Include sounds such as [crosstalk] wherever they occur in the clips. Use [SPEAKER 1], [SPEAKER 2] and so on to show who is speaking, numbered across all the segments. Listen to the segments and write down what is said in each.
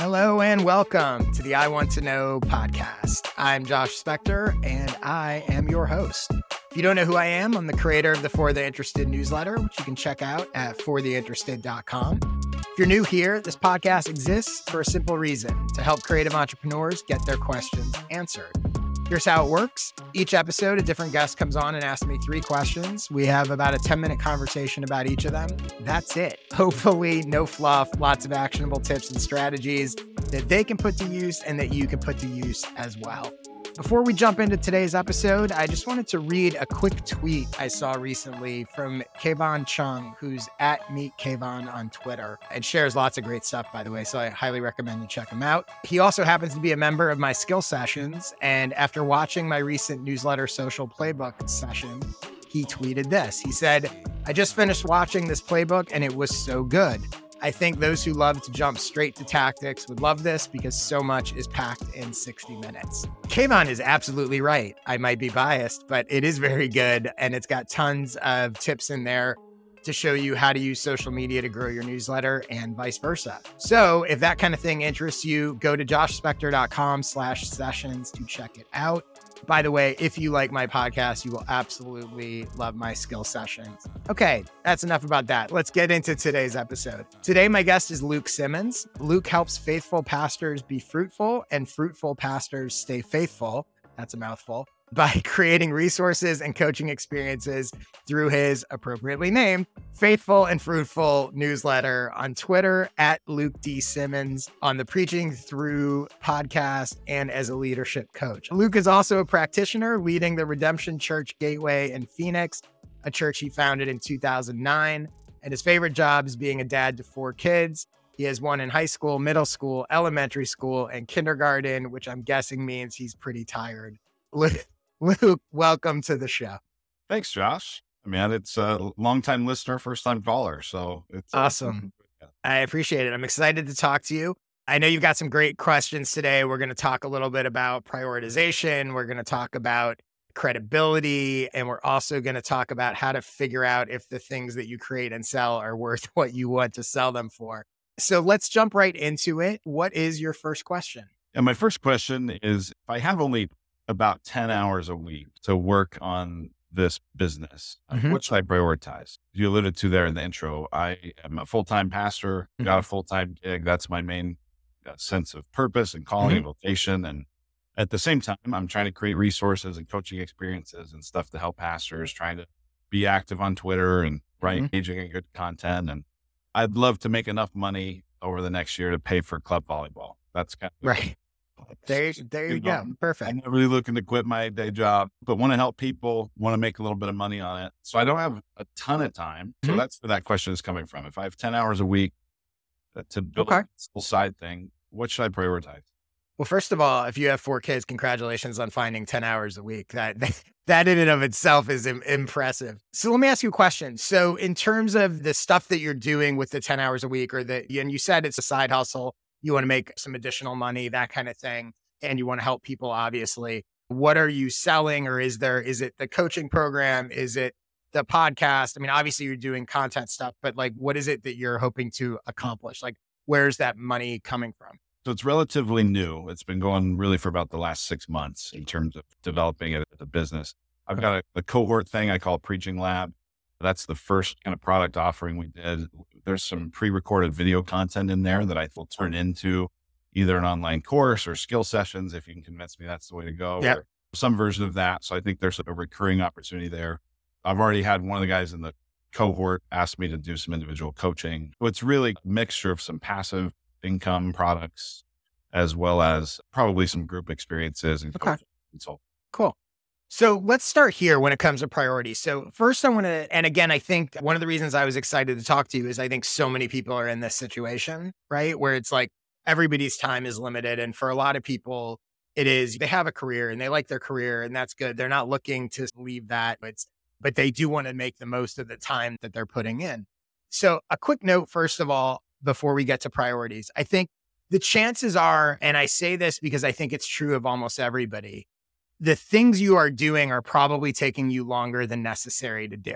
[SPEAKER 1] Hello and welcome to the I Want to Know podcast. I'm Josh Spector and I am your host. If you don't know who I am, I'm the creator of the For the Interested newsletter, which you can check out at fortheinterested.com. If you're new here, this podcast exists for a simple reason to help creative entrepreneurs get their questions answered. Here's how it works. Each episode, a different guest comes on and asks me three questions. We have about a 10 minute conversation about each of them. That's it. [laughs] Hopefully, no fluff, lots of actionable tips and strategies that they can put to use and that you can put to use as well. Before we jump into today's episode, I just wanted to read a quick tweet I saw recently from Kevon Cheung, who's at Meet Kevon on Twitter and shares lots of great stuff, by the way. So I highly recommend you check him out. He also happens to be a member of my skill sessions. And after watching my recent newsletter social playbook session, he tweeted this. He said, I just finished watching this playbook and it was so good. I think those who love to jump straight to tactics would love this because so much is packed in 60 minutes. Kevon is absolutely right. I might be biased, but it is very good and it's got tons of tips in there to show you how to use social media to grow your newsletter and vice versa. So if that kind of thing interests you, go to joshspector.com slash sessions to check it out. By the way, if you like my podcast, you will absolutely love my skill sessions. Okay, that's enough about that. Let's get into today's episode. Today, my guest is Luke Simmons. Luke helps faithful pastors be fruitful and fruitful pastors stay faithful. That's a mouthful by [laughs] creating resources and coaching experiences through his appropriately named Faithful and Fruitful newsletter on Twitter at Luke D. Simmons, on the Preaching Through podcast, and as a leadership coach. Luke is also a practitioner leading the Redemption Church Gateway in Phoenix, a church he founded in 2009. And his favorite job is being a dad to four kids. He has one in high school, middle school, elementary school, and kindergarten, which I'm guessing means he's pretty tired. Luke, Luke, welcome to the show.
[SPEAKER 2] Thanks, Josh. I mean, it's a longtime listener, first time caller. So it's
[SPEAKER 1] awesome. I appreciate it. I'm excited to talk to you. I know you've got some great questions today. We're going to talk a little bit about prioritization. We're going to talk about credibility. And we're also going to talk about how to figure out if the things that you create and sell are worth [laughs] what you want to sell them for. So let's jump right into it. What is your first question?
[SPEAKER 2] And my first question is if I have only about 10 hours a week to work on this business, uh, mm-hmm. should I prioritize? You alluded to there in the intro. I am a full time pastor, mm-hmm. got a full time gig. That's my main uh, sense of purpose and calling mm-hmm. and vocation. And at the same time, I'm trying to create resources and coaching experiences and stuff to help pastors, trying to be active on Twitter and write mm-hmm. engaging and good content. And I'd love to make enough money over the next year to pay for club volleyball. That's kind of
[SPEAKER 1] right. There, there you, you go. Know, Perfect.
[SPEAKER 2] I'm not really looking to quit my day job, but want to help people, want to make a little bit of money on it. So I don't have a ton of time. So mm-hmm. that's where that question is coming from. If I have 10 hours a week uh, to build okay. a side thing, what should I prioritize?
[SPEAKER 1] Well, first of all, if you have four kids, congratulations on finding 10 hours a week. That [laughs] that in and of itself is Im- impressive. So let me ask you a question. So in terms of the stuff that you're doing with the 10 hours a week or that and you said it's a side hustle, you want to make some additional money, that kind of thing. And you want to help people, obviously. What are you selling? Or is there, is it the coaching program? Is it the podcast? I mean, obviously you're doing content stuff, but like, what is it that you're hoping to accomplish? Like, where's that money coming from?
[SPEAKER 2] So it's relatively new. It's been going really for about the last six months in terms of developing it as a business. I've got a, a cohort thing I call Preaching Lab. That's the first kind of product offering we did. There's some pre-recorded video content in there that I will turn into either an online course or skill sessions. If you can convince me that's the way to go,
[SPEAKER 1] yep.
[SPEAKER 2] some version of that. So I think there's a recurring opportunity there. I've already had one of the guys in the cohort ask me to do some individual coaching. So it's really a mixture of some passive income products as well as probably some group experiences and
[SPEAKER 1] okay. consult. Cool. So let's start here when it comes to priorities. So, first, I want to, and again, I think one of the reasons I was excited to talk to you is I think so many people are in this situation, right? Where it's like everybody's time is limited. And for a lot of people, it is they have a career and they like their career, and that's good. They're not looking to leave that, but, but they do want to make the most of the time that they're putting in. So, a quick note, first of all, before we get to priorities, I think the chances are, and I say this because I think it's true of almost everybody, the things you are doing are probably taking you longer than necessary to do.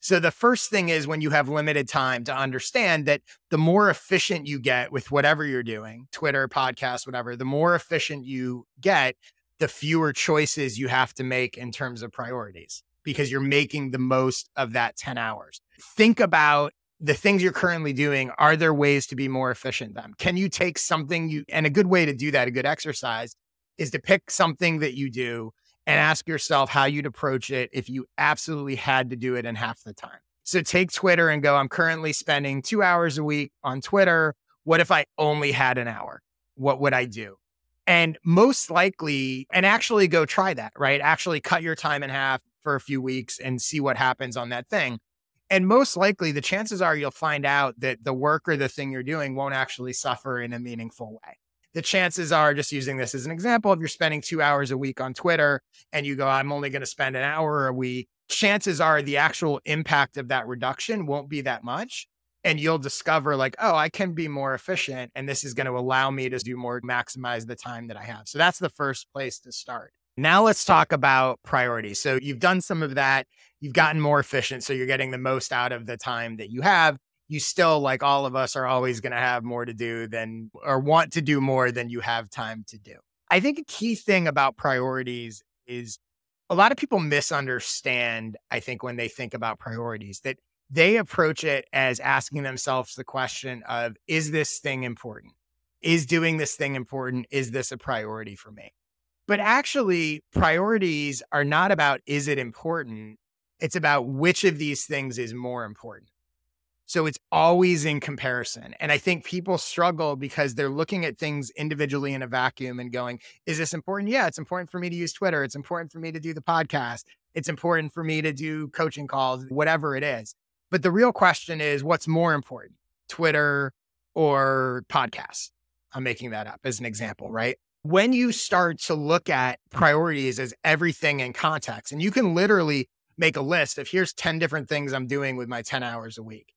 [SPEAKER 1] So the first thing is when you have limited time to understand that the more efficient you get with whatever you're doing, Twitter, podcast, whatever, the more efficient you get, the fewer choices you have to make in terms of priorities because you're making the most of that 10 hours. Think about the things you're currently doing. Are there ways to be more efficient them? Can you take something you, and a good way to do that, a good exercise is to pick something that you do and ask yourself how you'd approach it if you absolutely had to do it in half the time. So take Twitter and go, I'm currently spending two hours a week on Twitter. What if I only had an hour? What would I do? And most likely, and actually go try that, right? Actually cut your time in half for a few weeks and see what happens on that thing. And most likely, the chances are you'll find out that the work or the thing you're doing won't actually suffer in a meaningful way the chances are, just using this as an example, if you're spending two hours a week on Twitter and you go, I'm only going to spend an hour a week, chances are the actual impact of that reduction won't be that much. And you'll discover, like, oh, I can be more efficient. And this is going to allow me to do more, maximize the time that I have. So that's the first place to start. Now let's talk about priorities. So you've done some of that, you've gotten more efficient. So you're getting the most out of the time that you have you still, like all of us, are always going to have more to do than or want to do more than you have time to do. I think a key thing about priorities is a lot of people misunderstand, I think, when they think about priorities, that they approach it as asking themselves the question of, is this thing important? Is doing this thing important? Is this a priority for me? But actually, priorities are not about, is it important? It's about which of these things is more important. So it's always in comparison. And I think people struggle because they're looking at things individually in a vacuum and going, is this important? Yeah, it's important for me to use Twitter. It's important for me to do the podcast. It's important for me to do coaching calls, whatever it is. But the real question is what's more important, Twitter or podcasts? I'm making that up as an example, right? When you start to look at priorities as everything in context, and you can literally make a list of here's 10 different things I'm doing with my 10 hours a week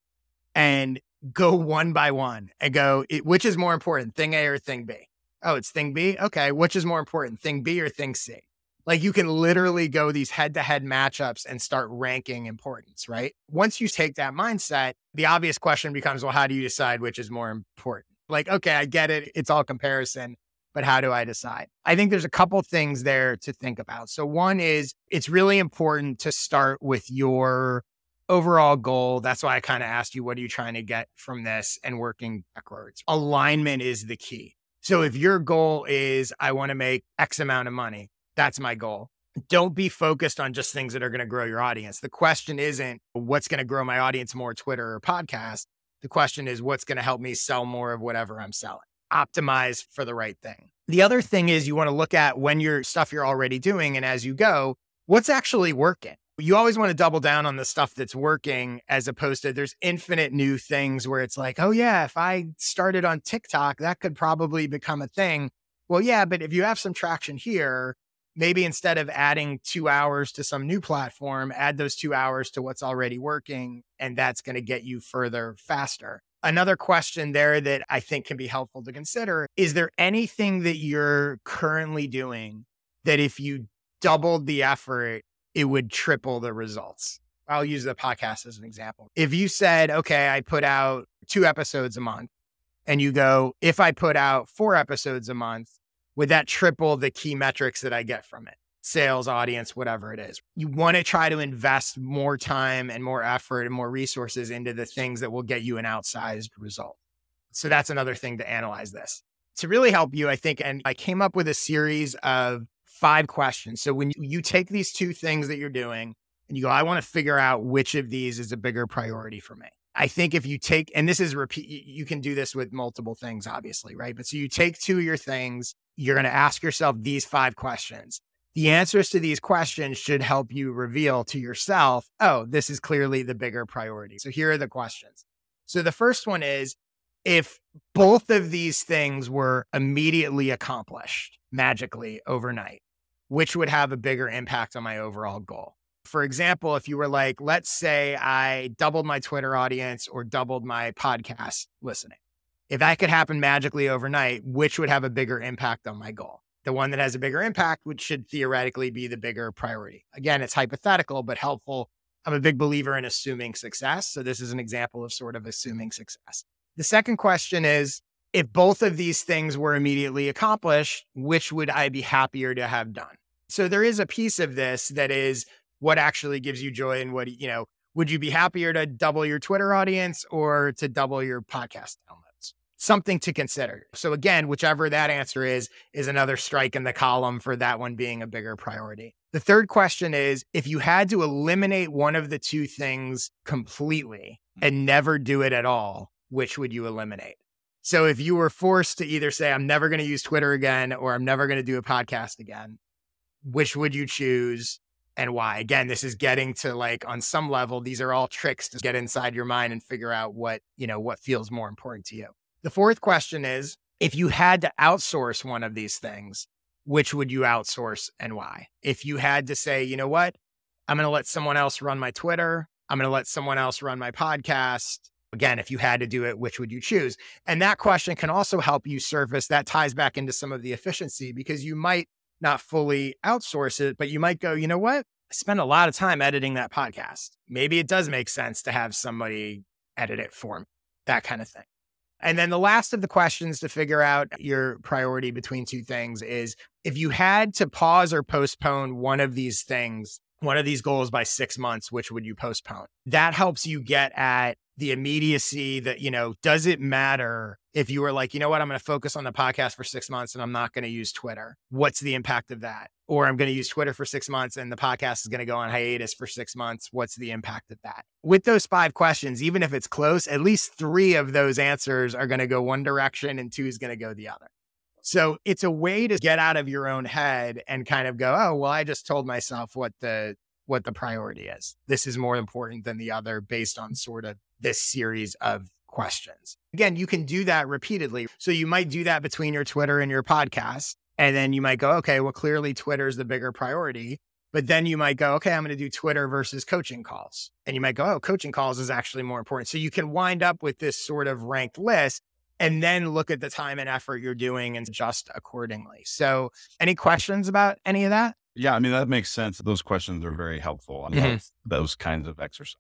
[SPEAKER 1] and go one by one and go, which is more important, thing A or thing B? Oh, it's thing B? Okay. Which is more important, thing B or thing C? Like you can literally go these head to head matchups and start ranking importance, right? Once you take that mindset, the obvious question becomes, well, how do you decide which is more important? Like, okay, I get it. It's all comparison, but how do I decide? I think there's a couple things there to think about. So, one is it's really important to start with your overall goal. That's why I kind of asked you, what are you trying to get from this and working backwards? Alignment is the key. So if your goal is, I want to make X amount of money, that's my goal. Don't be focused on just things that are going to grow your audience. The question isn't what's going to grow my audience more, Twitter or podcast. The question is what's going to help me sell more of whatever I'm selling. Optimize for the right thing. The other thing is you want to look at when your stuff you're already doing and as you go, what's actually working you always want to double down on the stuff that's working as opposed to there's infinite new things where it's like, oh, yeah, if I started on TikTok, that could probably become a thing. Well, yeah, but if you have some traction here, maybe instead of adding two hours to some new platform, add those two hours to what's already working, and that's going to get you further faster. Another question there that I think can be helpful to consider is there anything that you're currently doing that if you doubled the effort, it would triple the results. I'll use the podcast as an example. If you said, okay, I put out two episodes a month, and you go, if I put out four episodes a month, would that triple the key metrics that I get from it? Sales, audience, whatever it is. You want to try to invest more time and more effort and more resources into the things that will get you an outsized result. So that's another thing to analyze this. To really help you, I think, and I came up with a series of five questions. So when you take these two things that you're doing and you go, I want to figure out which of these is a bigger priority for me. I think if you take, and this is repeat, you can do this with multiple things, obviously, right? But so you take two of your things, you're going to ask yourself these five questions. The answers to these questions should help you reveal to yourself, oh, this is clearly the bigger priority. So here are the questions. So the first one is if both of these things were immediately accomplished magically overnight, which would have a bigger impact on my overall goal. For example, if you were like, let's say I doubled my Twitter audience or doubled my podcast listening. If that could happen magically overnight, which would have a bigger impact on my goal? The one that has a bigger impact, which should theoretically be the bigger priority. Again, it's hypothetical, but helpful I'm a big believer in assuming success. So this is an example of sort of assuming success. The second question is if both of these things were immediately accomplished, which would I be happier to have done? So there is a piece of this that is what actually gives you joy and what, you know, would you be happier to double your Twitter audience or to double your podcast downloads? Something to consider. So again, whichever that answer is, is another strike in the column for that one being a bigger priority. The third question is if you had to eliminate one of the two things completely and never do it at all, which would you eliminate? So if you were forced to either say, I'm never going to use Twitter again, or I'm never going to do a podcast again, which would you choose and why? Again, this is getting to like on some level, these are all tricks to get inside your mind and figure out what, you know, what feels more important to you. The fourth question is if you had to outsource one of these things, which would you outsource and why? If you had to say, you know what, I'm going to let someone else run my Twitter, I'm going to let someone else run my podcast. Again, if you had to do it, which would you choose? And that question can also help you surface that ties back into some of the efficiency because you might not fully outsource it, but you might go, you know what? I spend a lot of time editing that podcast. Maybe it does make sense to have somebody edit it for me, that kind of thing. And then the last of the questions to figure out your priority between two things is if you had to pause or postpone one of these things, one of these goals by six months, which would you postpone? That helps you get at the immediacy that, you know, does it matter if you were like, you know what, I'm going to focus on the podcast for six months and I'm not going to use Twitter? What's the impact of that? Or I'm going to use Twitter for six months and the podcast is going to go on hiatus for six months. What's the impact of that? With those five questions, even if it's close, at least three of those answers are going to go one direction and two is going to go the other. So it's a way to get out of your own head and kind of go, oh, well, I just told myself what the what the priority is. This is more important than the other based on sort of this series of questions. Again, you can do that repeatedly. So you might do that between your Twitter and your podcast. And then you might go, okay, well, clearly Twitter is the bigger priority. But then you might go, okay, I'm going to do Twitter versus coaching calls. And you might go, oh, coaching calls is actually more important. So you can wind up with this sort of ranked list and then look at the time and effort you're doing and adjust accordingly. So, any questions about any of that?
[SPEAKER 2] Yeah, I mean, that makes sense. Those questions are very helpful on mm-hmm. those kinds of exercises.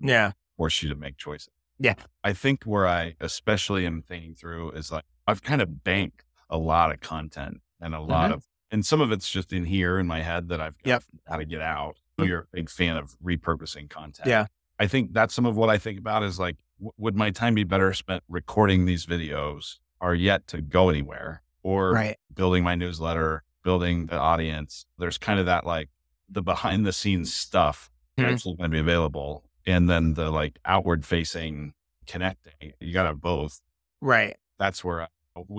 [SPEAKER 1] Yeah
[SPEAKER 2] force you to make choices.
[SPEAKER 1] Yeah.
[SPEAKER 2] I think where I especially am thinking through is like I've kind of banked a lot of content and a lot mm-hmm. of, and some of it's just in here in my head that I've got yep. how to get out. Mm-hmm. You're a big fan of repurposing content.
[SPEAKER 1] Yeah.
[SPEAKER 2] I think that's some of what I think about is like, w- would my time be better spent recording these videos are yet to go anywhere or right. building my newsletter, building the audience? There's kind of that like the behind the scenes stuff mm-hmm. that's going to be available and then the like outward facing connecting. You got to both.
[SPEAKER 1] Right.
[SPEAKER 2] That's where. I,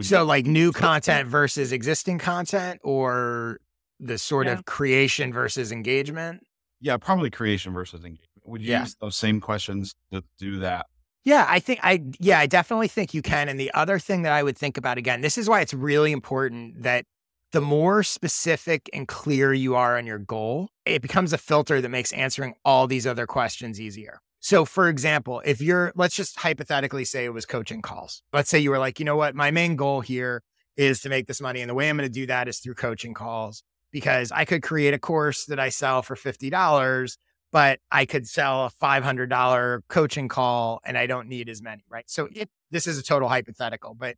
[SPEAKER 1] so, like new content versus existing content, or the sort yeah. of creation versus engagement.
[SPEAKER 2] Yeah, probably creation versus engagement. Would you yeah. use those same questions to do that?
[SPEAKER 1] Yeah, I think I yeah, I definitely think you can. And the other thing that I would think about again, this is why it's really important that the more specific and clear you are on your goal, it becomes a filter that makes answering all these other questions easier. So, for example, if you're, let's just hypothetically say it was coaching calls. Let's say you were like, you know what, my main goal here is to make this money. And the way I'm going to do that is through coaching calls because I could create a course that I sell for $50, but I could sell a $500 coaching call and I don't need as many, right? So, it, this is a total hypothetical, but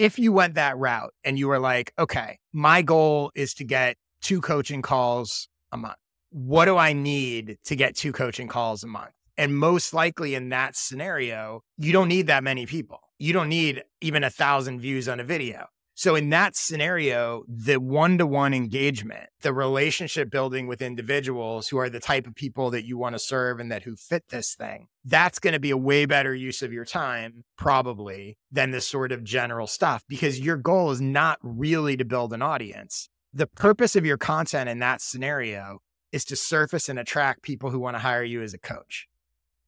[SPEAKER 1] if you went that route and you were like, okay, my goal is to get two coaching calls a month. What do I need to get two coaching calls a month? And most likely in that scenario, you don't need that many people. You don't need even a thousand views on a video. So in that scenario, the one-to-one engagement, the relationship building with individuals who are the type of people that you want to serve and that who fit this thing, that's going to be a way better use of your time probably than this sort of general stuff because your goal is not really to build an audience. The purpose of your content in that scenario is to surface and attract people who want to hire you as a coach.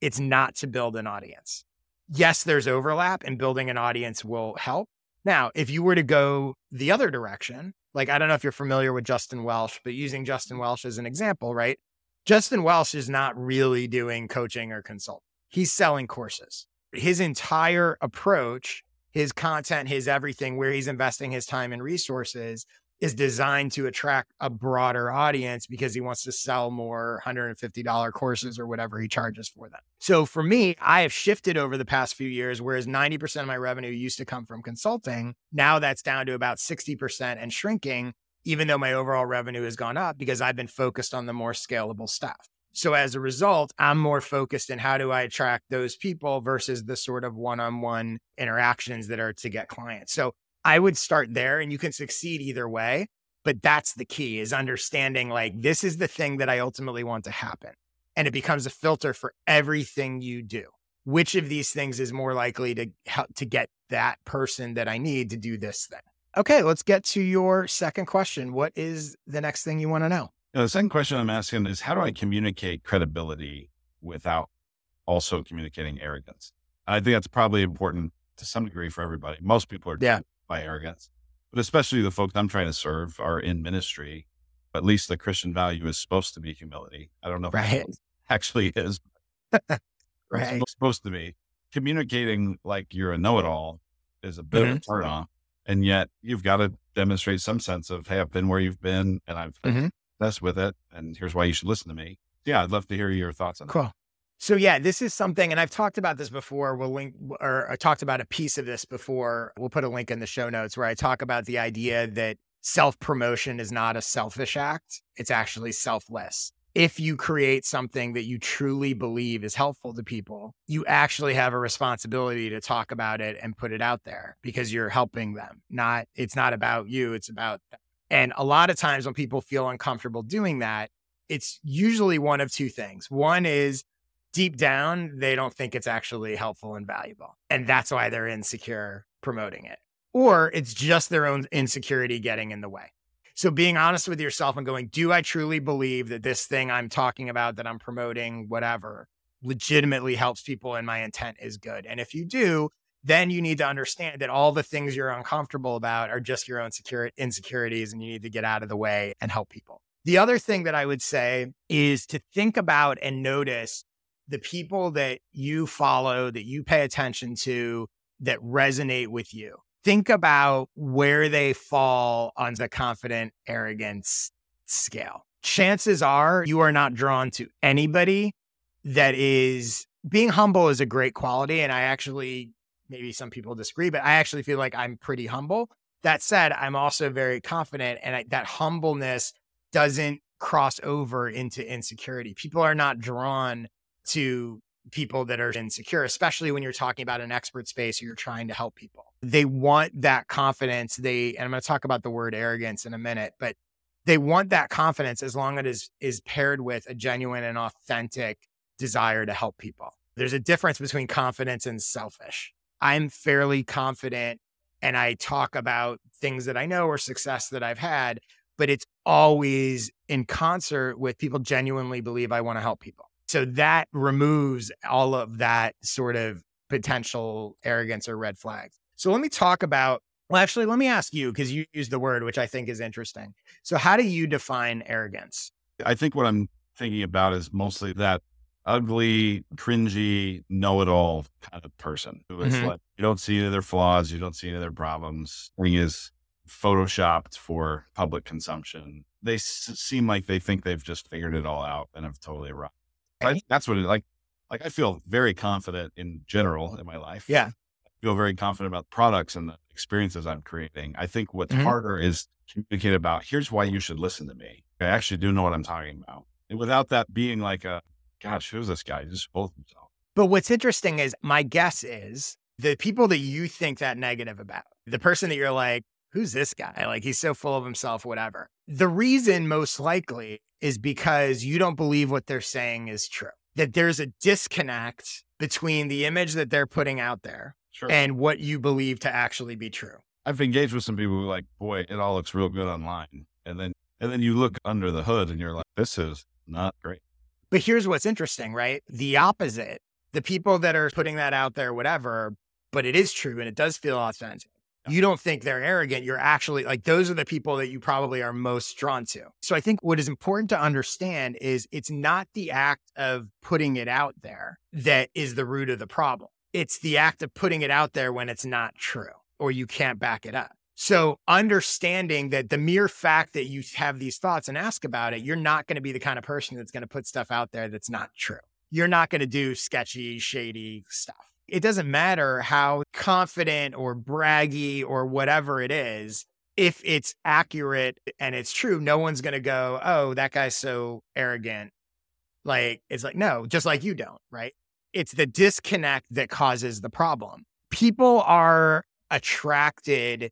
[SPEAKER 1] It's not to build an audience. Yes, there's overlap and building an audience will help, now, if you were to go the other direction, like I don't know if you're familiar with Justin Welsh, but using Justin Welsh as an example, right? Justin Welsh is not really doing coaching or consulting. He's selling courses. His entire approach, his content, his everything, where he's investing his time and resources is designed to attract a broader audience because he wants to sell more $150 courses or whatever he charges for them. So for me, I have shifted over the past few years, whereas 90% of my revenue used to come from consulting. Now that's down to about 60% and shrinking, even though my overall revenue has gone up because I've been focused on the more scalable stuff. So as a result, I'm more focused in how do I attract those people versus the sort of one on one interactions that are to get clients. So I would start there and you can succeed either way. But that's the key is understanding like this is the thing that I ultimately want to happen. And it becomes a filter for everything you do. Which of these things is more likely to help to get that person that I need to do this thing? Okay, let's get to your second question. What is the next thing you want to know?
[SPEAKER 2] The second question I'm asking is how do I communicate credibility without also communicating arrogance? I think that's probably important to some degree for everybody. Most people are yeah by arrogance. But especially the folks I'm trying to serve are in ministry. At least the Christian value is supposed to be humility. I don't know if right. it [laughs] actually is. [laughs] right. It's supposed to be. Communicating like you're a know it all is a bit mm-hmm. of a mm-hmm. turn off. And yet you've got to demonstrate some sense of, hey, I've been where you've been and I've mm-hmm. messed with it. And here's why you should listen to me. Yeah, I'd love to hear your thoughts on
[SPEAKER 1] cool.
[SPEAKER 2] that.
[SPEAKER 1] So yeah, this is something, and I've talked about this before. We'll link, or I talked about a piece of this before. We'll put a link in the show notes where I talk about the idea that self promotion is not a selfish act; it's actually selfless. If you create something that you truly believe is helpful to people, you actually have a responsibility to talk about it and put it out there because you're helping them. Not, it's not about you; it's about them. And a lot of times when people feel uncomfortable doing that, it's usually one of two things. One is deep down, they don't think it's actually helpful and valuable. And that's why they're insecure promoting it. Or it's just their own insecurity getting in the way. So being honest with yourself and going, do I truly believe that this thing I'm talking about, that I'm promoting, whatever, legitimately helps people and my intent is good? And if you do, then you need to understand that all the things you're uncomfortable about are just your own secure insecurities and you need to get out of the way and help people. The other thing that I would say is to think about and notice the people that you follow, that you pay attention to, that resonate with you. Think about where they fall on the confident arrogance scale. Chances are you are not drawn to anybody that is being humble is a great quality. And I actually, maybe some people disagree, but I actually feel like I'm pretty humble. That said, I'm also very confident, and I, that humbleness doesn't cross over into insecurity. People are not drawn to people that are insecure, especially when you're talking about an expert space or you're trying to help people. They want that confidence. They, and I'm going to talk about the word arrogance in a minute, but they want that confidence as long as it is, is paired with a genuine and authentic desire to help people. There's a difference between confidence and selfish. I'm fairly confident and I talk about things that I know or success that I've had, but it's always in concert with people genuinely believe I want to help people. So that removes all of that sort of potential arrogance or red flags. So let me talk about, well, actually, let me ask you, because you use the word, which I think is interesting. So, how do you define arrogance?
[SPEAKER 2] I think what I'm thinking about is mostly that ugly, cringy, know it all kind of person who is mm-hmm. like, you don't see any of their flaws, you don't see any of their problems. Thing is photoshopped for public consumption. They s- seem like they think they've just figured it all out and have totally arrived. I, that's what it like. Like I feel very confident in general in my life.
[SPEAKER 1] Yeah.
[SPEAKER 2] I feel very confident about products and the experiences I'm creating. I think what's mm-hmm. harder is communicate about here's why you should listen to me. I actually do know what I'm talking about. And without that being like a gosh, who's this guy? Just both himself.
[SPEAKER 1] But what's interesting is my guess is the people that you think that negative about, the person that you're like, who's this guy? Like he's so full of himself, whatever. The reason most likely is because you don't believe what they're saying is true. That there's a disconnect between the image that they're putting out there sure. and what you believe to actually be true.
[SPEAKER 2] I've engaged with some people who are like, boy, it all looks real good online. And then and then you look under the hood and you're like, this is not great.
[SPEAKER 1] But here's what's interesting, right? The opposite. The people that are putting that out there, whatever, but it is true and it does feel authentic you don't think they're arrogant. You're actually like, those are the people that you probably are most drawn to. So I think what is important to understand is it's not the act of putting it out there that is the root of the problem. It's the act of putting it out there when it's not true or you can't back it up. So understanding that the mere fact that you have these thoughts and ask about it, you're not going to be the kind of person that's going to put stuff out there that's not true. You're not going to do sketchy, shady stuff. It doesn't matter how confident or braggy or whatever it is. If it's accurate and it's true, no one's going to go, oh, that guy's so arrogant. Like, it's like, no, just like you don't, right? It's the disconnect that causes the problem. People are attracted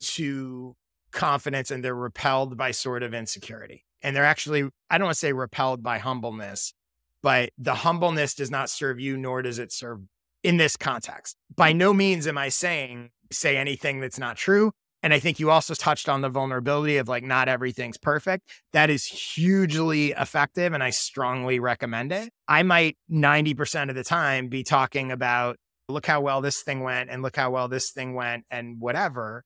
[SPEAKER 1] to confidence and they're repelled by sort of insecurity. And they're actually, I don't want to say repelled by humbleness, but the humbleness does not serve you, nor does it serve in this context. By no means am I saying say anything that's not true. And I think you also touched on the vulnerability of like not everything's perfect. That is hugely effective. And I strongly recommend it. I might 90% of the time be talking about, look how well this thing went and look how well this thing went and whatever.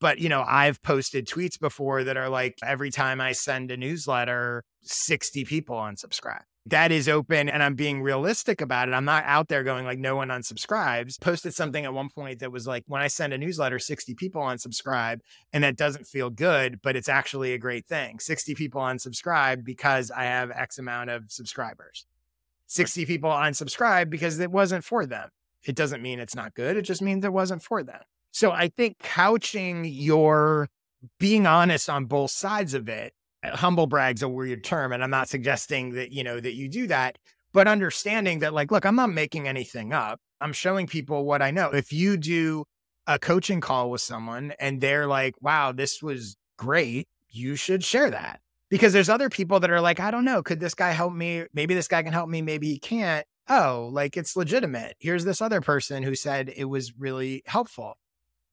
[SPEAKER 1] But, you know, I've posted tweets before that are like, every time I send a newsletter, 60 people unsubscribe that is open and I'm being realistic about it. I'm not out there going like no one unsubscribes. Posted something at one point that was like when I send a newsletter 60 people unsubscribe and that doesn't feel good, but it's actually a great thing. 60 people unsubscribe because I have X amount of subscribers. 60 people unsubscribe because it wasn't for them. It doesn't mean it's not good. It just means it wasn't for them. So I think couching your being honest on both sides of it Uh, humble brag's a weird term and i'm not suggesting that you know that you do that but understanding that like look i'm not making anything up. I'm showing people what i know. If you do a coaching call with someone and they're like wow this was great. You should share that. Because there's other people that are like i don't know. Could this guy help me? Maybe this guy can help me. Maybe he can't. Oh like it's legitimate. Here's this other person who said it was really helpful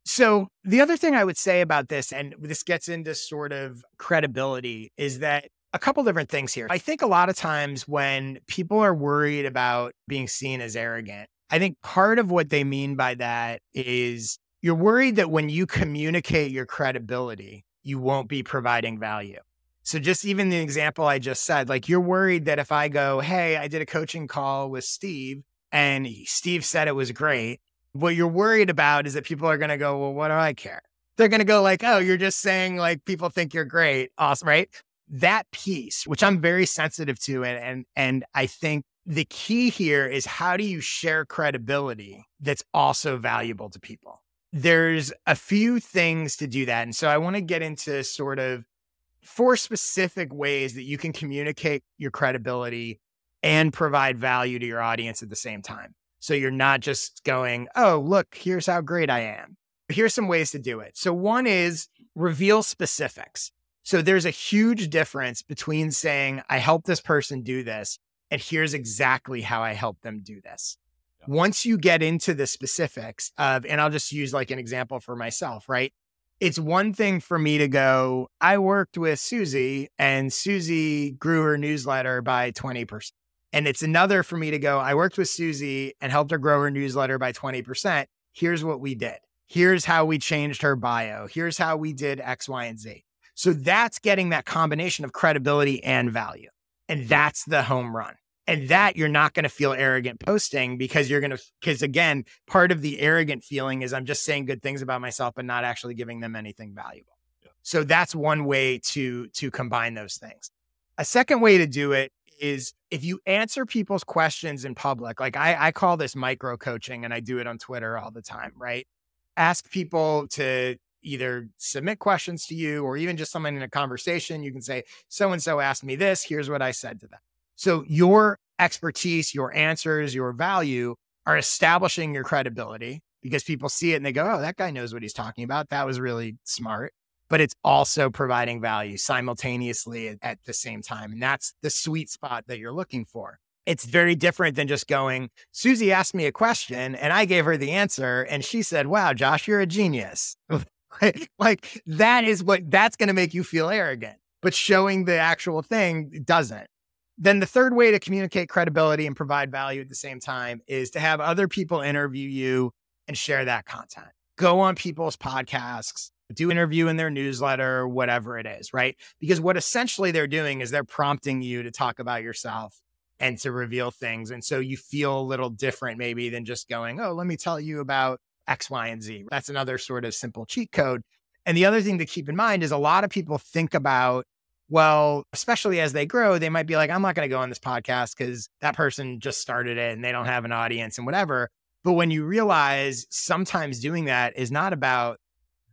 [SPEAKER 1] so, the other thing I would say about this, and this gets into sort of credibility, is that a couple different things here. I think a lot of times when people are worried about being seen as arrogant, I think part of what they mean by that is you're worried that when you communicate your credibility, you won't be providing value. So, just even the example I just said, like you're worried that if I go, Hey, I did a coaching call with Steve and Steve said it was great what you're worried about is that people are going to go, well, what do I care? They're going to go like, oh, you're just saying like people think you're great. Awesome. Right. That piece, which I'm very sensitive to. And, and, and I think the key here is how do you share credibility that's also valuable to people? There's a few things to do that. And so I want to get into sort of four specific ways that you can communicate your credibility and provide value to your audience at the same time. So you're not just going, oh, look, here's how great I am. Here's some ways to do it. So one is reveal specifics. So there's a huge difference between saying, I helped this person do this, and here's exactly how I helped them do this. Yeah. Once you get into the specifics of, and I'll just use like an example for myself, right? It's one thing for me to go, I worked with Susie and Susie grew her newsletter by 20%. And it's another for me to go, I worked with Susie and helped her grow her newsletter by 20%. Here's what we did. Here's how we changed her bio. Here's how we did X, Y, and Z. So that's getting that combination of credibility and value. And that's the home run. And that you're not going to feel arrogant posting because you're going to, because again, part of the arrogant feeling is I'm just saying good things about myself, but not actually giving them anything valuable. Yeah. So that's one way to, to combine those things. A second way to do it is if you answer people's questions in public, like I, I call this micro coaching and I do it on Twitter all the time, right? Ask people to either submit questions to you or even just someone in a conversation. You can say, so and so asked me this. Here's what I said to them. So your expertise, your answers, your value are establishing your credibility because people see it and they go, oh, that guy knows what he's talking about. That was really smart but it's also providing value simultaneously at the same time. And that's the sweet spot that you're looking for. It's very different than just going, Susie asked me a question and I gave her the answer. And she said, Wow, Josh, you're a genius. [laughs] like that is what that's going to make you feel arrogant. But showing the actual thing doesn't. Then the third way to communicate credibility and provide value at the same time is to have other people interview you and share that content. Go on people's podcasts, do interview in their newsletter, whatever it is, right? Because what essentially they're doing is they're prompting you to talk about yourself and to reveal things. And so you feel a little different maybe than just going, oh, let me tell you about X, Y, and Z. That's another sort of simple cheat code. And the other thing to keep in mind is a lot of people think about, well, especially as they grow, they might be like, I'm not going to go on this podcast because that person just started it and they don't have an audience and whatever. But when you realize sometimes doing that is not about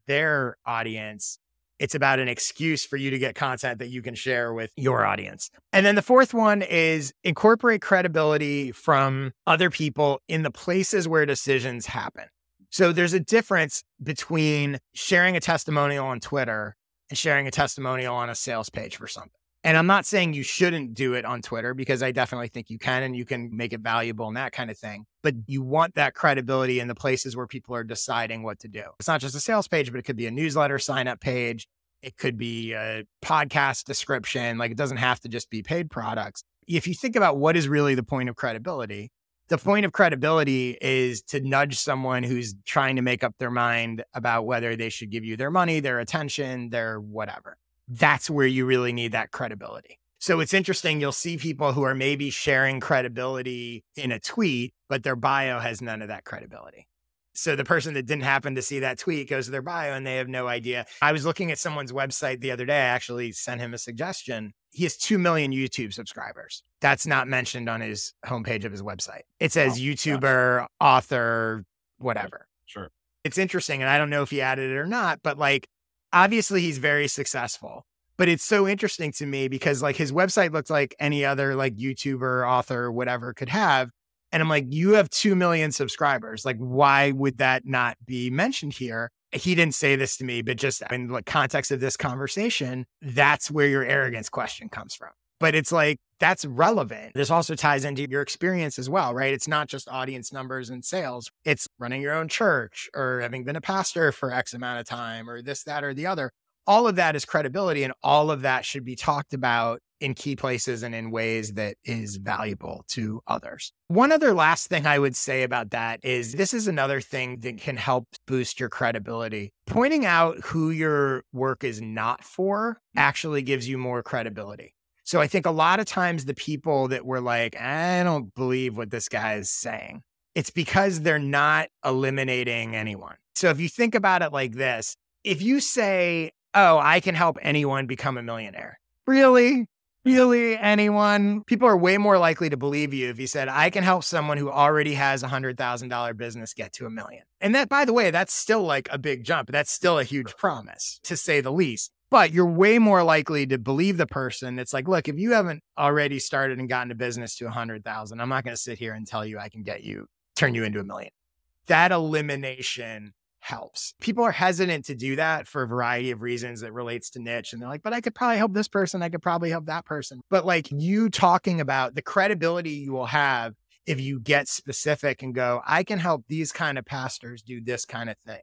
[SPEAKER 1] their audience, it's about an excuse for you to get content that you can share with your audience. And then the fourth one is incorporate credibility from other people in the places where decisions happen. So there's a difference between sharing a testimonial on Twitter and sharing a testimonial on a sales page for something. And I'm not saying you shouldn't do it on Twitter because I definitely think you can and you can make it valuable and that kind of thing. But you want that credibility in the places where people are deciding what to do. It's not just a sales page, but it could be a newsletter sign up page. It could be a podcast description. Like it doesn't have to just be paid products. If you think about what is really the point of credibility, the point of credibility is to nudge someone who's trying to make up their mind about whether they should give you their money, their attention, their whatever that's where you really need that credibility. So it's interesting. You'll see people who are maybe sharing credibility in a tweet, but their bio has none of that credibility. So the person that didn't happen to see that tweet goes to their bio and they have no idea. I was looking at someone's website the other day. I actually sent him a suggestion. He has 2 million YouTube subscribers. That's not mentioned on his homepage of his website. It oh, says oh, YouTuber, gosh. author, whatever.
[SPEAKER 2] Sure.
[SPEAKER 1] It's interesting. And I don't know if he added it or not, but like obviously he's very successful but it's so interesting to me because like his website looks like any other like youtuber author whatever could have and i'm like you have 2 million subscribers. Like why would that not be mentioned here? He didn't say this to me but just in the context of this conversation that's where your arrogance question comes from but it's like that's relevant. This also ties into your experience as well, right? It's not just audience numbers and sales, it's running your own church or having been a pastor for X amount of time or this, that, or the other. All of that is credibility, and all of that should be talked about in key places and in ways that is valuable to others. One other last thing I would say about that is this is another thing that can help boost your credibility. Pointing out who your work is not for actually gives you more credibility. So I think a lot of times the people that were like, I don't believe what this guy is saying, it's because they're not eliminating anyone. So if you think about it like this, if you say, Oh, I can help anyone become a millionaire, really? Really, anyone? People are way more likely to believe you if you said, I can help someone who already has a $100,000 business get to a million. And that, by the way, that's still like a big jump. That's still a huge promise, to say the least but you're way more likely to believe the person. It's like, look, if you haven't already started and gotten a business to a hundred thousand, I'm not going to sit here and tell you I can get you, turn you into a million. That elimination helps. People are hesitant to do that for a variety of reasons that relates to niche. And they're like, but I could probably help this person. I could probably help that person. But like you talking about the credibility you will have if you get specific and go, I can help these kind of pastors do this kind of thing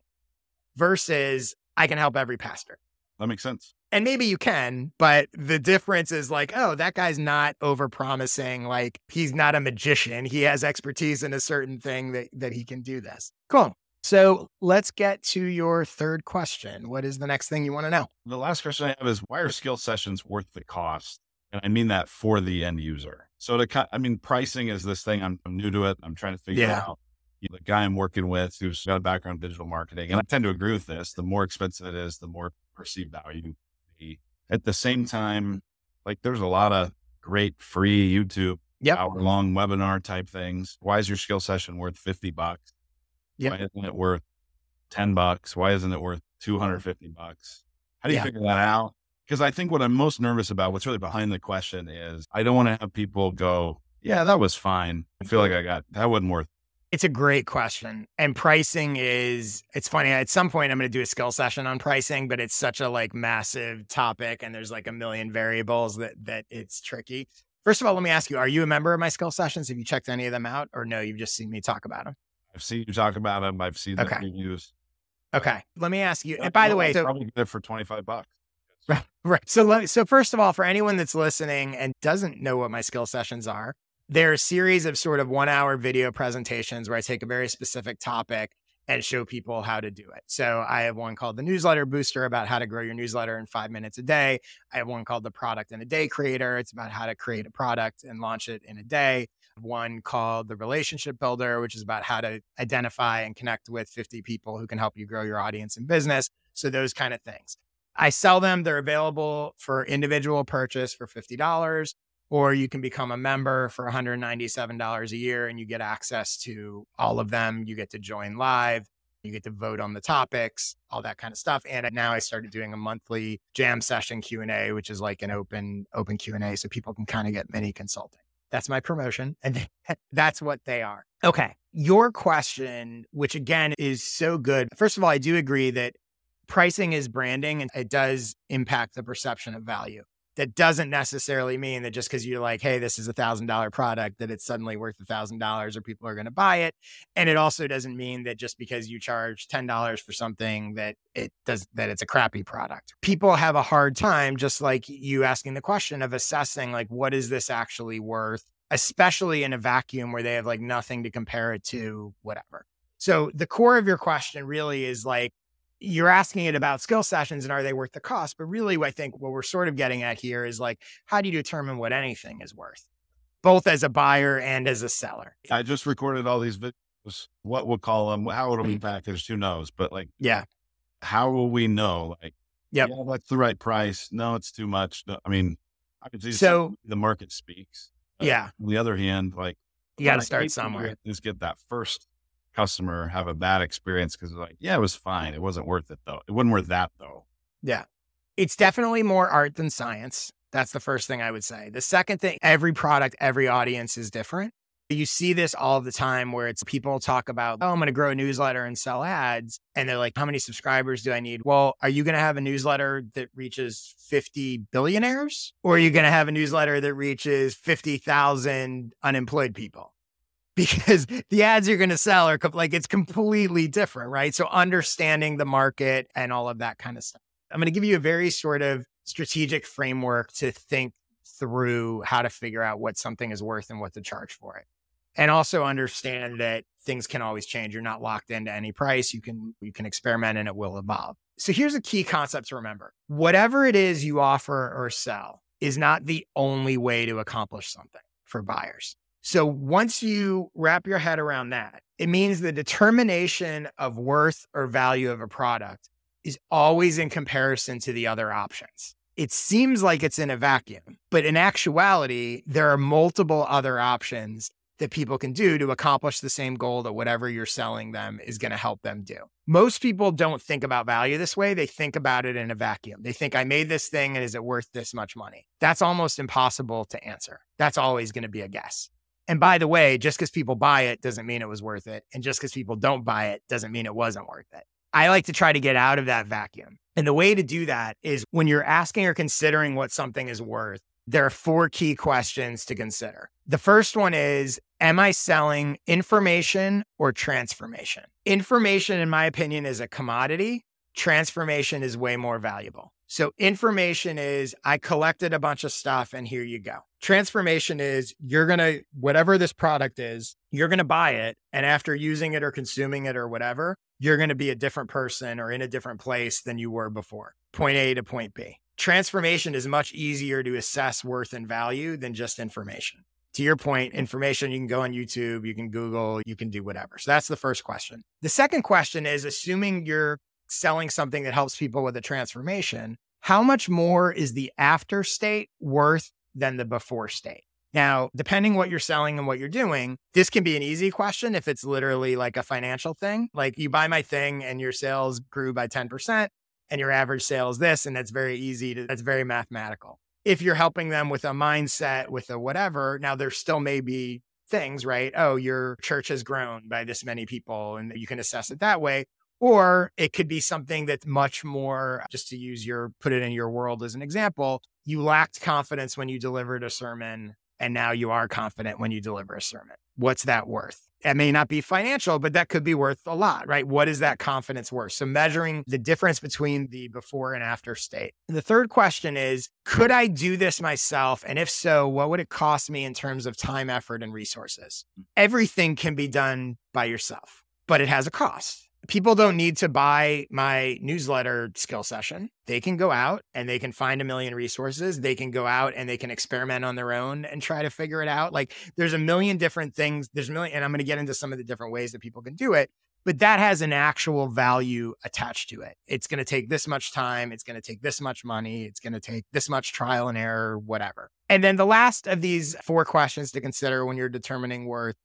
[SPEAKER 1] versus I can help every pastor
[SPEAKER 2] that makes sense.
[SPEAKER 1] And maybe you can, but the difference is like, oh, that guy's not over promising. Like he's not a magician. He has expertise in a certain thing that, that he can do this. Cool. So let's get to your third question. What is the next thing you want to know?
[SPEAKER 2] The last question I have is why are skill sessions worth the cost? And I mean that for the end user. So to cut, I mean, pricing is this thing. I'm, I'm new to it. I'm trying to figure yeah. out the guy I'm working with who's got a background in digital marketing. And I tend to agree with this. The more expensive it is, the more perceived value. At the same time, like there's a lot of great free YouTube
[SPEAKER 1] yep.
[SPEAKER 2] hour long webinar type things. Why is your skill session worth 50 bucks?
[SPEAKER 1] Yep.
[SPEAKER 2] Why isn't it worth 10 bucks? Why isn't it worth 250 bucks? How do you yeah. figure that out? Because I think what I'm most nervous about, what's really behind the question is I don't want to have people go, yeah, that was fine. I feel like I got, that wasn't worth
[SPEAKER 1] it's a great question. And pricing is, it's funny. At some point, I'm going to do a skill session on pricing, but it's such a like massive topic and there's like a million variables that, that it's tricky. First of all, let me ask you, are you a member of my skill sessions? Have you checked any of them out or no, you've just seen me talk about them?
[SPEAKER 2] I've seen you talk about them. I've seen the okay. reviews.
[SPEAKER 1] Okay. Let me ask you, and by the way,
[SPEAKER 2] so, probably good for 25 bucks.
[SPEAKER 1] Right. [laughs] Right. So let, so first of all, for anyone that's listening and doesn't know what my skill sessions are, there are a series of sort of one hour video presentations where I take a very specific topic and show people how to do it. So I have one called the newsletter booster about how to grow your newsletter in five minutes a day. I have one called the product in a day creator. It's about how to create a product and launch it in a day. One called the relationship builder, which is about how to identify and connect with 50 people who can help you grow your audience and business. So those kind of things. I sell them. They're available for individual purchase for $50, or you can become a member for $197 a year and you get access to all of them. You get to join live. You get to vote on the topics, all that kind of stuff. And now I started doing a monthly jam session Q&A, which is like an open open Q&A so people can kind of get mini consulting. That's my promotion and [laughs] that's what they are. Okay. Your question, which again is so good. First of all, I do agree that pricing is branding and it does impact the perception of value that doesn't necessarily mean that just because you're like, hey, this is a thousand dollar product, that it's suddenly worth a thousand dollars or people are going to buy it. And it also doesn't mean that just because you charge ten dollars for something that it does that it's a crappy product. People have a hard time, just like you asking the question of assessing like what is this actually worth, especially in a vacuum where they have like nothing to compare it to, whatever. So the core of your question really is like, you're asking it about skill sessions and are they worth the cost? But really, I think what we're sort of getting at here is like, how do you determine what anything is worth, both as a buyer and as a seller?
[SPEAKER 2] I just recorded all these videos. What we'll call them, how it'll be mm-hmm. packaged, who knows? But like,
[SPEAKER 1] yeah,
[SPEAKER 2] how will we know? Like,
[SPEAKER 1] yep.
[SPEAKER 2] yeah, what's the right price? No, it's too much. No, I mean, I
[SPEAKER 1] so
[SPEAKER 2] the market speaks.
[SPEAKER 1] yeah.
[SPEAKER 2] On the other hand, like,
[SPEAKER 1] you got to start somewhere.
[SPEAKER 2] Just get that first customer have a bad experience because like, yeah, it was fine. It wasn't worth it though. It wasn't worth that though.
[SPEAKER 1] Yeah. It's definitely more art than science. That's the first thing I would say. The second thing, every product, every audience is different. You see this all the time where it's people talk about, oh, I'm going to grow a newsletter and sell ads. And they're like, how many subscribers do I need? Well, are you going to have a newsletter that reaches 50 billionaires? Or are you going to have a newsletter that reaches 50,000 unemployed people? Because [laughs] the ads you're going to sell are like it's completely different, right? So understanding the market and all of that kind of stuff. I'm going to give you a very sort of strategic framework to think through how to figure out what something is worth and what to charge for it. And also understand that things can always change. You're not locked into any price. You can you can experiment and it will evolve. So here's a key concept to remember. Whatever it is you offer or sell is not the only way to accomplish something for buyers. So once you wrap your head around that, it means the determination of worth or value of a product is always in comparison to the other options. It seems like it's in a vacuum, but in actuality, there are multiple other options that people can do to accomplish the same goal that whatever you're selling them is going to help them do. Most people don't think about value this way. They think about it in a vacuum. They think, I made this thing and is it worth this much money? That's almost impossible to answer. That's always going to be a guess. And by the way, just because people buy it doesn't mean it was worth it. And just because people don't buy it doesn't mean it wasn't worth it. I like to try to get out of that vacuum. And the way to do that is when you're asking or considering what something is worth, there are four key questions to consider. The first one is Am I selling information or transformation? Information, in my opinion, is a commodity. Transformation is way more valuable. So information is I collected a bunch of stuff and here you go. Transformation is you're going to, whatever this product is, you're going to buy it. And after using it or consuming it or whatever, you're going to be a different person or in a different place than you were before. Point A to point B. Transformation is much easier to assess worth and value than just information. To your point, information, you can go on YouTube, you can Google, you can do whatever. So that's the first question. The second question is assuming you're selling something that helps people with a transformation, how much more is the after state worth than the before state? Now, depending what you're selling and what you're doing, this can be an easy question if it's literally like a financial thing. Like you buy my thing and your sales grew by 10% and your average sales this, and that's very easy to, that's very mathematical. If you're helping them with a mindset, with a whatever, now there still may be things, right? Oh, your church has grown by this many people and you can assess it that way. Or it could be something that's much more, just to use your, put it in your world as an example, you lacked confidence when you delivered a sermon and now you are confident when you deliver a sermon. What's that worth? It may not be financial, but that could be worth a lot, right? What is that confidence worth? So measuring the difference between the before and after state. And the third question is, could I do this myself? And if so, what would it cost me in terms of time, effort, and resources? Mm. Everything can be done by yourself, but it has a cost people don't need to buy my newsletter skill session. They can go out and they can find a million resources. They can go out and they can experiment on their own and try to figure it out. Like there's a million different things. There's a million, and I'm going to get into some of the different ways that people can do it. but that has an actual value attached to it. It's going to take this much time. It's going to take this much money. It's going to take this much trial and error, whatever. And then the last of these four questions to consider when you're determining worth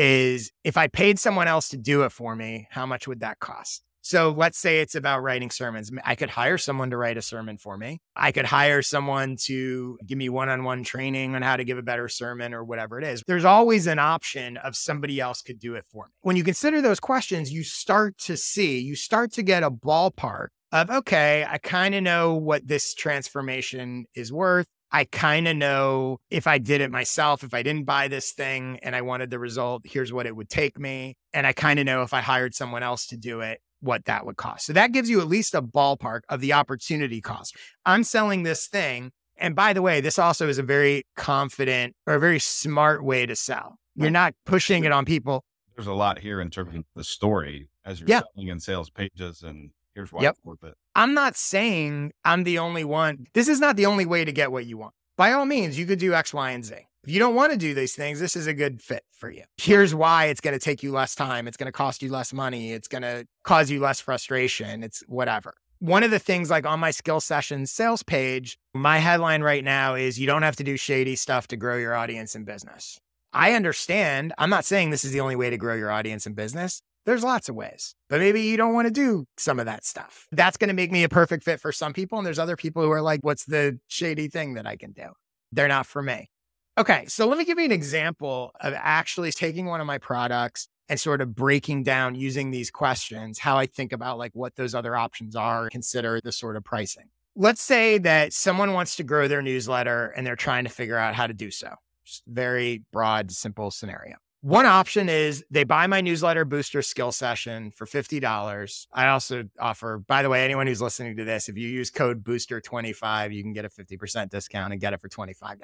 [SPEAKER 1] is if I paid someone else to do it for me, how much would that cost? So let's say it's about writing sermons. I could hire someone to write a sermon for me. I could hire someone to give me one on one training on how to give a better sermon or whatever it is. There's always an option of somebody else could do it for me. When you consider those questions, you start to see, you start to get a ballpark of, okay, I kind of know what this transformation is worth. I kind of know if I did it myself, if I didn't buy this thing and I wanted the result, here's what it would take me. And I kind of know if I hired someone else to do it, what that would cost. So that gives you at least a ballpark of the opportunity cost. I'm selling this thing. And by the way, this also is a very confident or a very smart way to sell. You're not pushing it on people.
[SPEAKER 2] There's a lot here in terms of the story as you're yeah. selling in sales pages and here's why yep. it's worth it.
[SPEAKER 1] I'm not saying I'm the only one. This is not the only way to get what you want. By all means, you could do X, Y, and Z. If you don't want to do these things, this is a good fit for you. Here's why it's going to take you less time. It's going to cost you less money. It's going to cause you less frustration. It's whatever. One of the things, like on my skill sessions sales page, my headline right now is you don't have to do shady stuff to grow your audience and business. I understand. I'm not saying this is the only way to grow your audience and business. There's lots of ways, but maybe you don't want to do some of that stuff. That's going to make me a perfect fit for some people. And there's other people who are like, what's the shady thing that I can do? They're not for me. Okay, so let me give you an example of actually taking one of my products and sort of breaking down using these questions how I think about like what those other options are, consider the sort of pricing. Let's say that someone wants to grow their newsletter and they're trying to figure out how to do so. Just very broad, simple scenario. One option is they buy my newsletter booster skill session for $50. I also offer, by the way, anyone who's listening to this, if you use code booster25, you can get a 50% discount and get it for $25.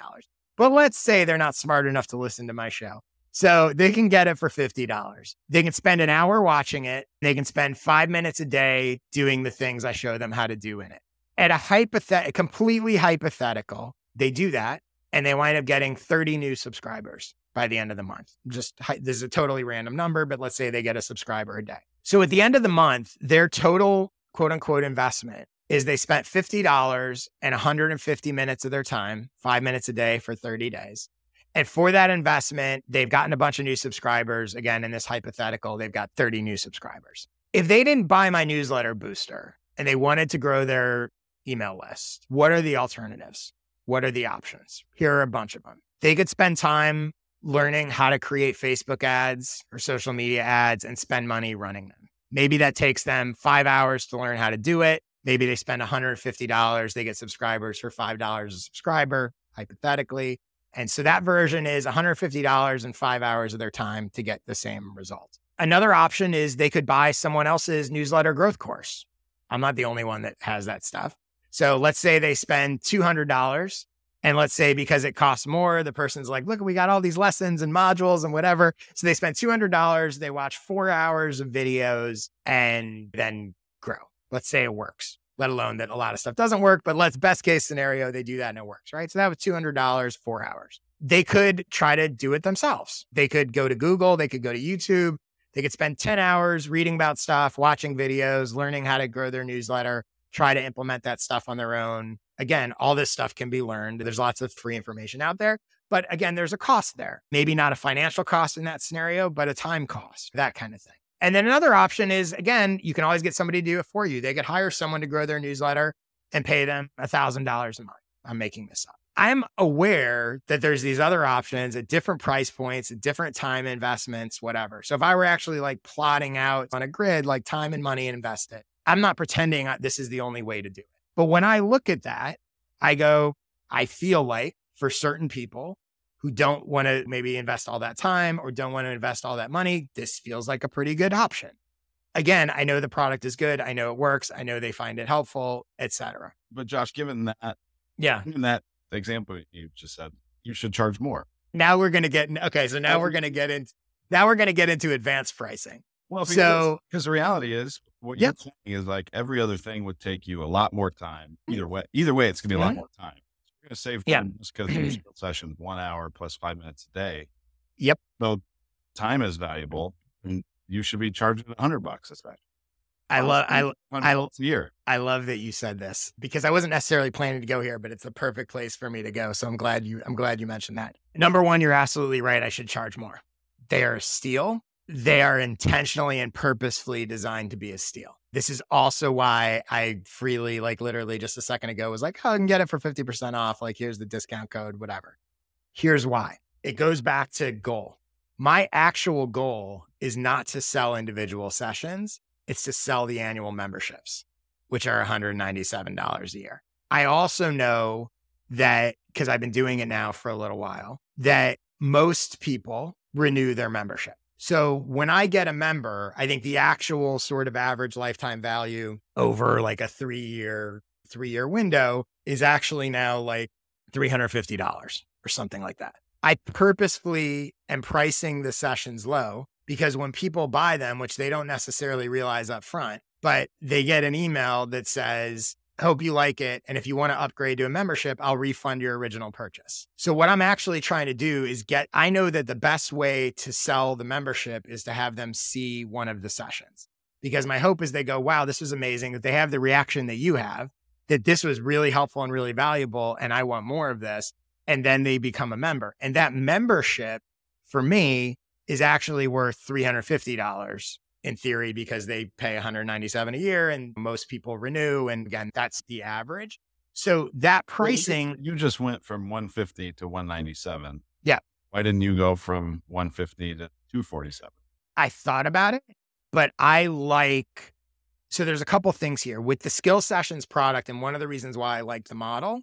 [SPEAKER 1] But let's say they're not smart enough to listen to my show. So they can get it for $50. They can spend an hour watching it. They can spend five minutes a day doing the things I show them how to do in it. At a hypothetical, completely hypothetical, they do that and they wind up getting 30 new subscribers by the end of the month. Just this is a totally random number, but let's say they get a subscriber a day. So at the end of the month, their total quote unquote investment is they spent $50 and 150 minutes of their time, five minutes a day for 30 days. And for that investment, they've gotten a bunch of new subscribers. Again, in this hypothetical, they've got 30 new subscribers. If they didn't buy my newsletter booster and they wanted to grow their email list, what are the alternatives? What are the options? Here are a bunch of them. They could spend time learning how to create Facebook ads or social media ads and spend money running them. Maybe that takes them five hours to learn how to do it. Maybe they spend $150, they get subscribers for $5 a subscriber, hypothetically. And so that version is $150 and five hours of their time to get the same result. Another option is they could buy someone else's newsletter growth course. I'm not the only one that has that stuff. So let's say they spend $200 and let's say because it costs more, the person's like, look, we got all these lessons and modules and whatever. So they spend $200, they watch four hours of videos and then grow. Let's say it works, let alone that a lot of stuff doesn't work, but let's best case scenario, they do that and it works, right? So that was $200, four hours. They could try to do it themselves. They could go to Google, they could go to YouTube, they could spend 10 hours reading about stuff, watching videos, learning how to grow their newsletter, try to implement that stuff on their own. Again, all this stuff can be learned. There's lots of free information out there. But again, there's a cost there. Maybe not a financial cost in that scenario, but a time cost, that kind of thing. And then another option is again, you can always get somebody to do it for you. They could hire someone to grow their newsletter and pay them $1,000 a month. I'm making this up. I'm aware that there's these other options at different price points, at different time investments, whatever. So if I were actually like plotting out on a grid, like time and money invested, I'm not pretending uh, this is the only way to do it. But when I look at that, I go, I feel like for certain people, who don't want to maybe invest all that time or don't want to invest all that money, this feels like a pretty good option. Again, I know the product is good. I know it works. I know they find it helpful, etc.
[SPEAKER 2] But Josh, given that,
[SPEAKER 1] yeah,
[SPEAKER 2] given that example you just said, you should charge more.
[SPEAKER 1] Now we're going to get okay. So now we're going to get into now we're going to get into advanced pricing.
[SPEAKER 2] Well, because, so because the reality is, what you're saying is like every other thing would take you a lot more time. Either way, either way, it's going to be a lot mm-hmm. more time going to save
[SPEAKER 1] yeah.
[SPEAKER 2] just because your [clears throat] session one hour plus five minutes a day.
[SPEAKER 1] Yep.
[SPEAKER 2] So time is valuable. And you should be charging a hundred bucks, especially.
[SPEAKER 1] I love I I
[SPEAKER 2] year.
[SPEAKER 1] I love that you said this because I wasn't necessarily planning to go here, but it's the perfect place for me to go. So I'm glad you I'm glad you mentioned that. Number one, you're absolutely right. I should charge more. They are steal. They are intentionally and purposefully designed to be a steal. This is also why I freely, like literally just a second ago, was like, oh, I can get it for 50% off. Like, here's the discount code, whatever. Here's why it goes back to goal. My actual goal is not to sell individual sessions, it's to sell the annual memberships, which are $197 a year. I also know that because I've been doing it now for a little while, that most people renew their membership. So when I get a member, I think the actual sort of average lifetime value over like a three year, three year window is actually now like $350 or something like that. I purposefully am pricing the sessions low because when people buy them, which they don't necessarily realize up front, but they get an email that says, Hope you like it. And if you want to upgrade to a membership, I'll refund your original purchase. So, what I'm actually trying to do is get, I know that the best way to sell the membership is to have them see one of the sessions because my hope is they go, wow, this was amazing, that they have the reaction that you have, that this was really helpful and really valuable. And I want more of this. And then they become a member. And that membership for me is actually worth $350 in theory because they pay 197 a year and most people renew and again that's the average. So that pricing
[SPEAKER 2] well, you, you, just went from 150 to 197
[SPEAKER 1] yeah.
[SPEAKER 2] Why didn't you go from 150 to 247
[SPEAKER 1] i thought about it but i like so there's a couple things here. With the skill sessions product and one of the reasons why i like the model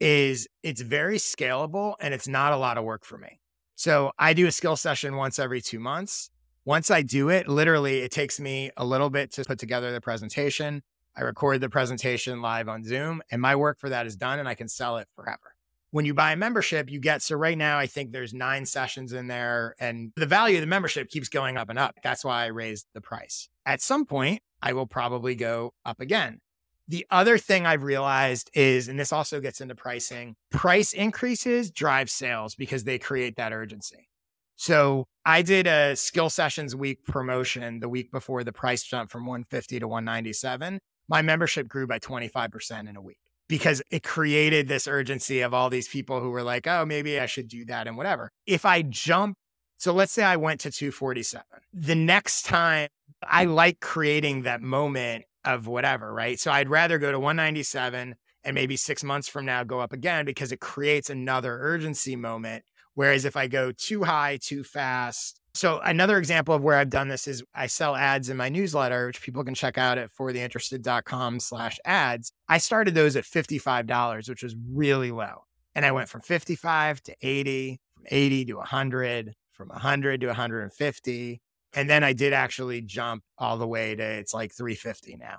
[SPEAKER 1] is it's very scalable and it's not a lot of work for me. So I do a skill session once every two months. Once I do it, literally, it takes me a little bit to put together the presentation. I record the presentation live on Zoom, and my work for that is done, and I can sell it forever. When you buy a membership, you get so right now, I think there's nine sessions in there, and the value of the membership keeps going up and up. That's why I raised the price. At some point, I will probably go up again. The other thing I've realized is, and this also gets into pricing, price increases drive sales because they create that urgency. So I did a skill sessions week promotion the week before the price jump from 150 to 197. My membership grew by 25% in a week because it created this urgency of all these people who were like, oh, maybe I should do that and whatever. If I jump, so let's say I went to 247. The next time I like creating that moment of whatever, right? So I'd rather go to 197 and maybe six months from now go up again because it creates another urgency moment. Whereas if I go too high, too fast. So another example of where I've done this is I sell ads in my newsletter, which people can check out at fortheinterested.com slash ads. I started those at $55, which was really low. And I went from 55 to 80, from 80 to 100, from 100 to 150. And then I did actually jump all the way to it's like 350 now.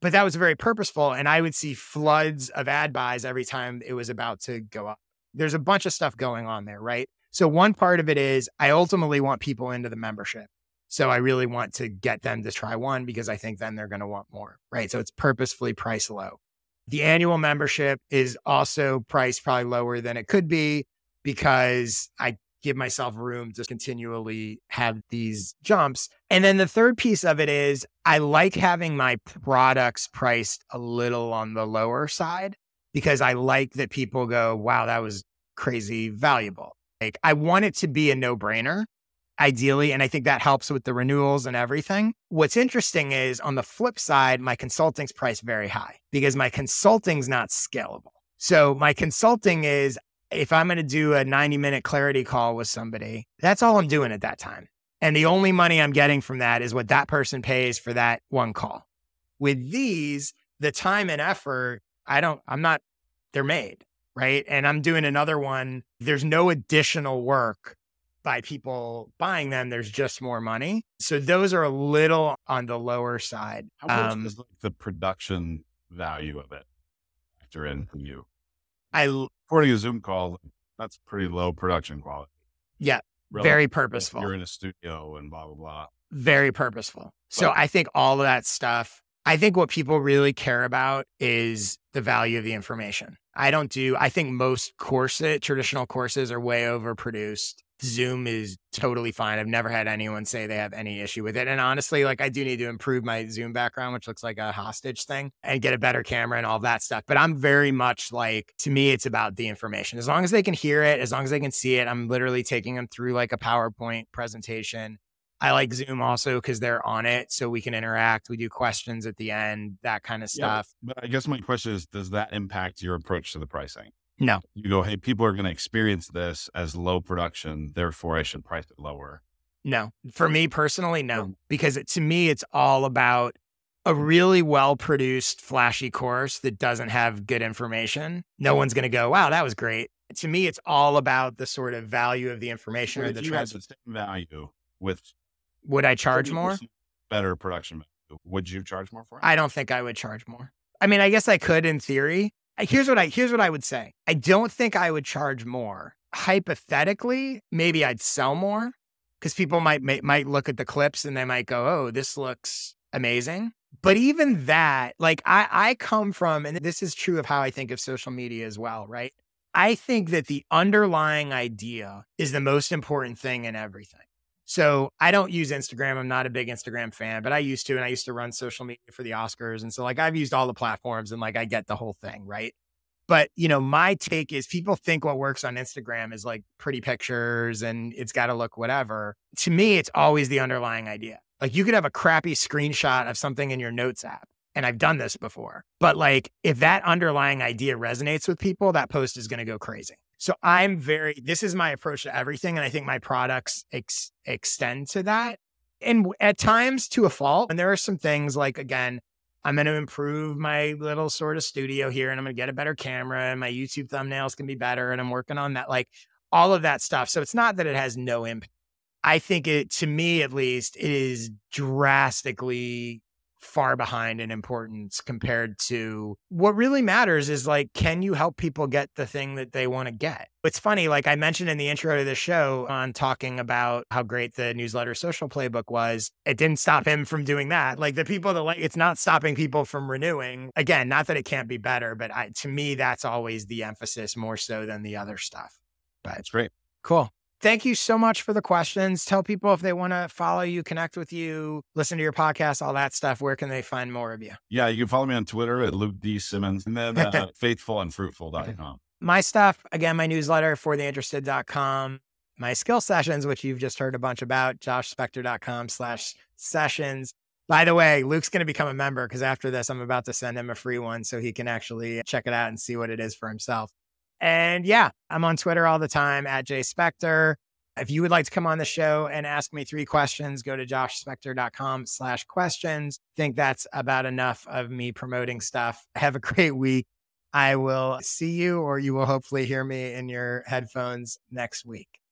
[SPEAKER 1] But that was very purposeful. And I would see floods of ad buys every time it was about to go up. There's a bunch of stuff going on there, right? So, one part of it is I ultimately want people into the membership. So, I really want to get them to try one because I think then they're going to want more, right? So, it's purposefully priced low. The annual membership is also priced probably lower than it could be because I give myself room to continually have these jumps. And then the third piece of it is I like having my products priced a little on the lower side because I like that people go, wow, that was crazy valuable. Like I want it to be a no brainer ideally. And I think that helps with the renewals and everything. What's interesting is on the flip side, my consulting's priced very high because my consulting's not scalable. So my consulting is if I'm going to do a 90 minute clarity call with somebody, that's all I'm doing at that time. And the only money I'm getting from that is what that person pays for that one call. With these, the time and effort, I don't, I'm not, they're made, right? And I'm doing another one. There's no additional work by people buying them. There's just more money. So those are a little on the lower side.
[SPEAKER 2] How much um, is the production value of it factor in for you?
[SPEAKER 1] I
[SPEAKER 2] recording a Zoom call, that's pretty low production quality.
[SPEAKER 1] Yeah. Relative very purposeful.
[SPEAKER 2] You're in a studio and blah, blah, blah.
[SPEAKER 1] Very purposeful. But, so I think all of that stuff, I think what people really care about is the value of the information. I don't do, I think most courses, traditional courses are way overproduced. Zoom is totally fine. I've never had anyone say they have any issue with it. And honestly, like I do need to improve my Zoom background, which looks like a hostage thing, and get a better camera and all that stuff. But I'm very much like, to me, it's about the information. As long as they can hear it, as long as they can see it, I'm literally taking them through like a PowerPoint presentation. I like Zoom also because they're on it so we can interact. We do questions at the end, that kind of stuff.
[SPEAKER 2] Yeah, but I guess my question is Does that impact your approach to the pricing?
[SPEAKER 1] No.
[SPEAKER 2] You go, hey, people are going to experience this as low production. Therefore, I should price it lower.
[SPEAKER 1] No. For me personally, no. Because it, to me, it's all about a mm. really well produced, flashy course that doesn't have good information. No one's going to go, wow, that was great. To me, it's all about the sort of value of the information or the trans-
[SPEAKER 2] had the same value with
[SPEAKER 1] Would I charge more?
[SPEAKER 2] better production would you charge more for it?
[SPEAKER 1] I don't think I would charge more. I mean, I guess I could in theory. Here's what I here's what I would say. I don't think I would charge more. Hypothetically, maybe I'd sell more because people might, might might look at the clips and they might go, "Oh, this looks amazing." But even that, like I I come from and this is true of how I think of social media as well, right? I think that the underlying idea is the most important thing in everything. So I don't use Instagram. I'm not a big Instagram fan, but I used to, and I used to run social media for the Oscars. And so like I've used all the platforms and like I get the whole thing, right? But you know, my take is people think what works on Instagram is like pretty pictures and it's got to look whatever. To me, it's always the underlying idea. Like you could have a crappy screenshot of something in your notes app. And I've done this before. But like if that underlying idea resonates with people, that post is going to go crazy. So I'm very, this is my approach to everything. And I think my products ex- extend to that. And at times to a fault. And there are some things like, again, I'm going to improve my little sort of studio here and I'm going to get a better camera and my YouTube thumbnails can be better. And I'm working on that, like all of that stuff. So it's not that it has no impact. I think it, to me at least, it is drastically far behind in importance compared to what really matters is like, can you help people get the thing that they want to get? It's funny, like I mentioned in the intro to the show on talking about how great the newsletter social playbook was. It didn't stop him from doing that. Like the people that like, it's not stopping people from renewing. Again, not that it can't be better, but I, to me, that's always the emphasis more so than the other stuff. But
[SPEAKER 2] it's great.
[SPEAKER 1] Cool. Thank you so much for the questions. Tell people if they want to follow you, connect with you, listen to your podcast, all that stuff. Where can they find more of you?
[SPEAKER 2] Yeah, you can follow me on Twitter at Luke D. Simmons and then uh, [laughs] faithfulandfruitful.com.
[SPEAKER 1] My stuff, again, my newsletter fortheinterested.com, my skill sessions, which you've just heard a bunch about, joshspector.com slash sessions. By the way, Luke's going to become a member because after this, I'm about to send him a free one so he can actually check it out and see what it is for himself. And yeah, I'm on Twitter all the time at Jay Spector. If you would like to come on the show and ask me three questions, go to joshspector.com slash questions. think that's about enough of me promoting stuff. [laughs] Have a great week. I will see you, or you will hopefully hear me in your headphones next week.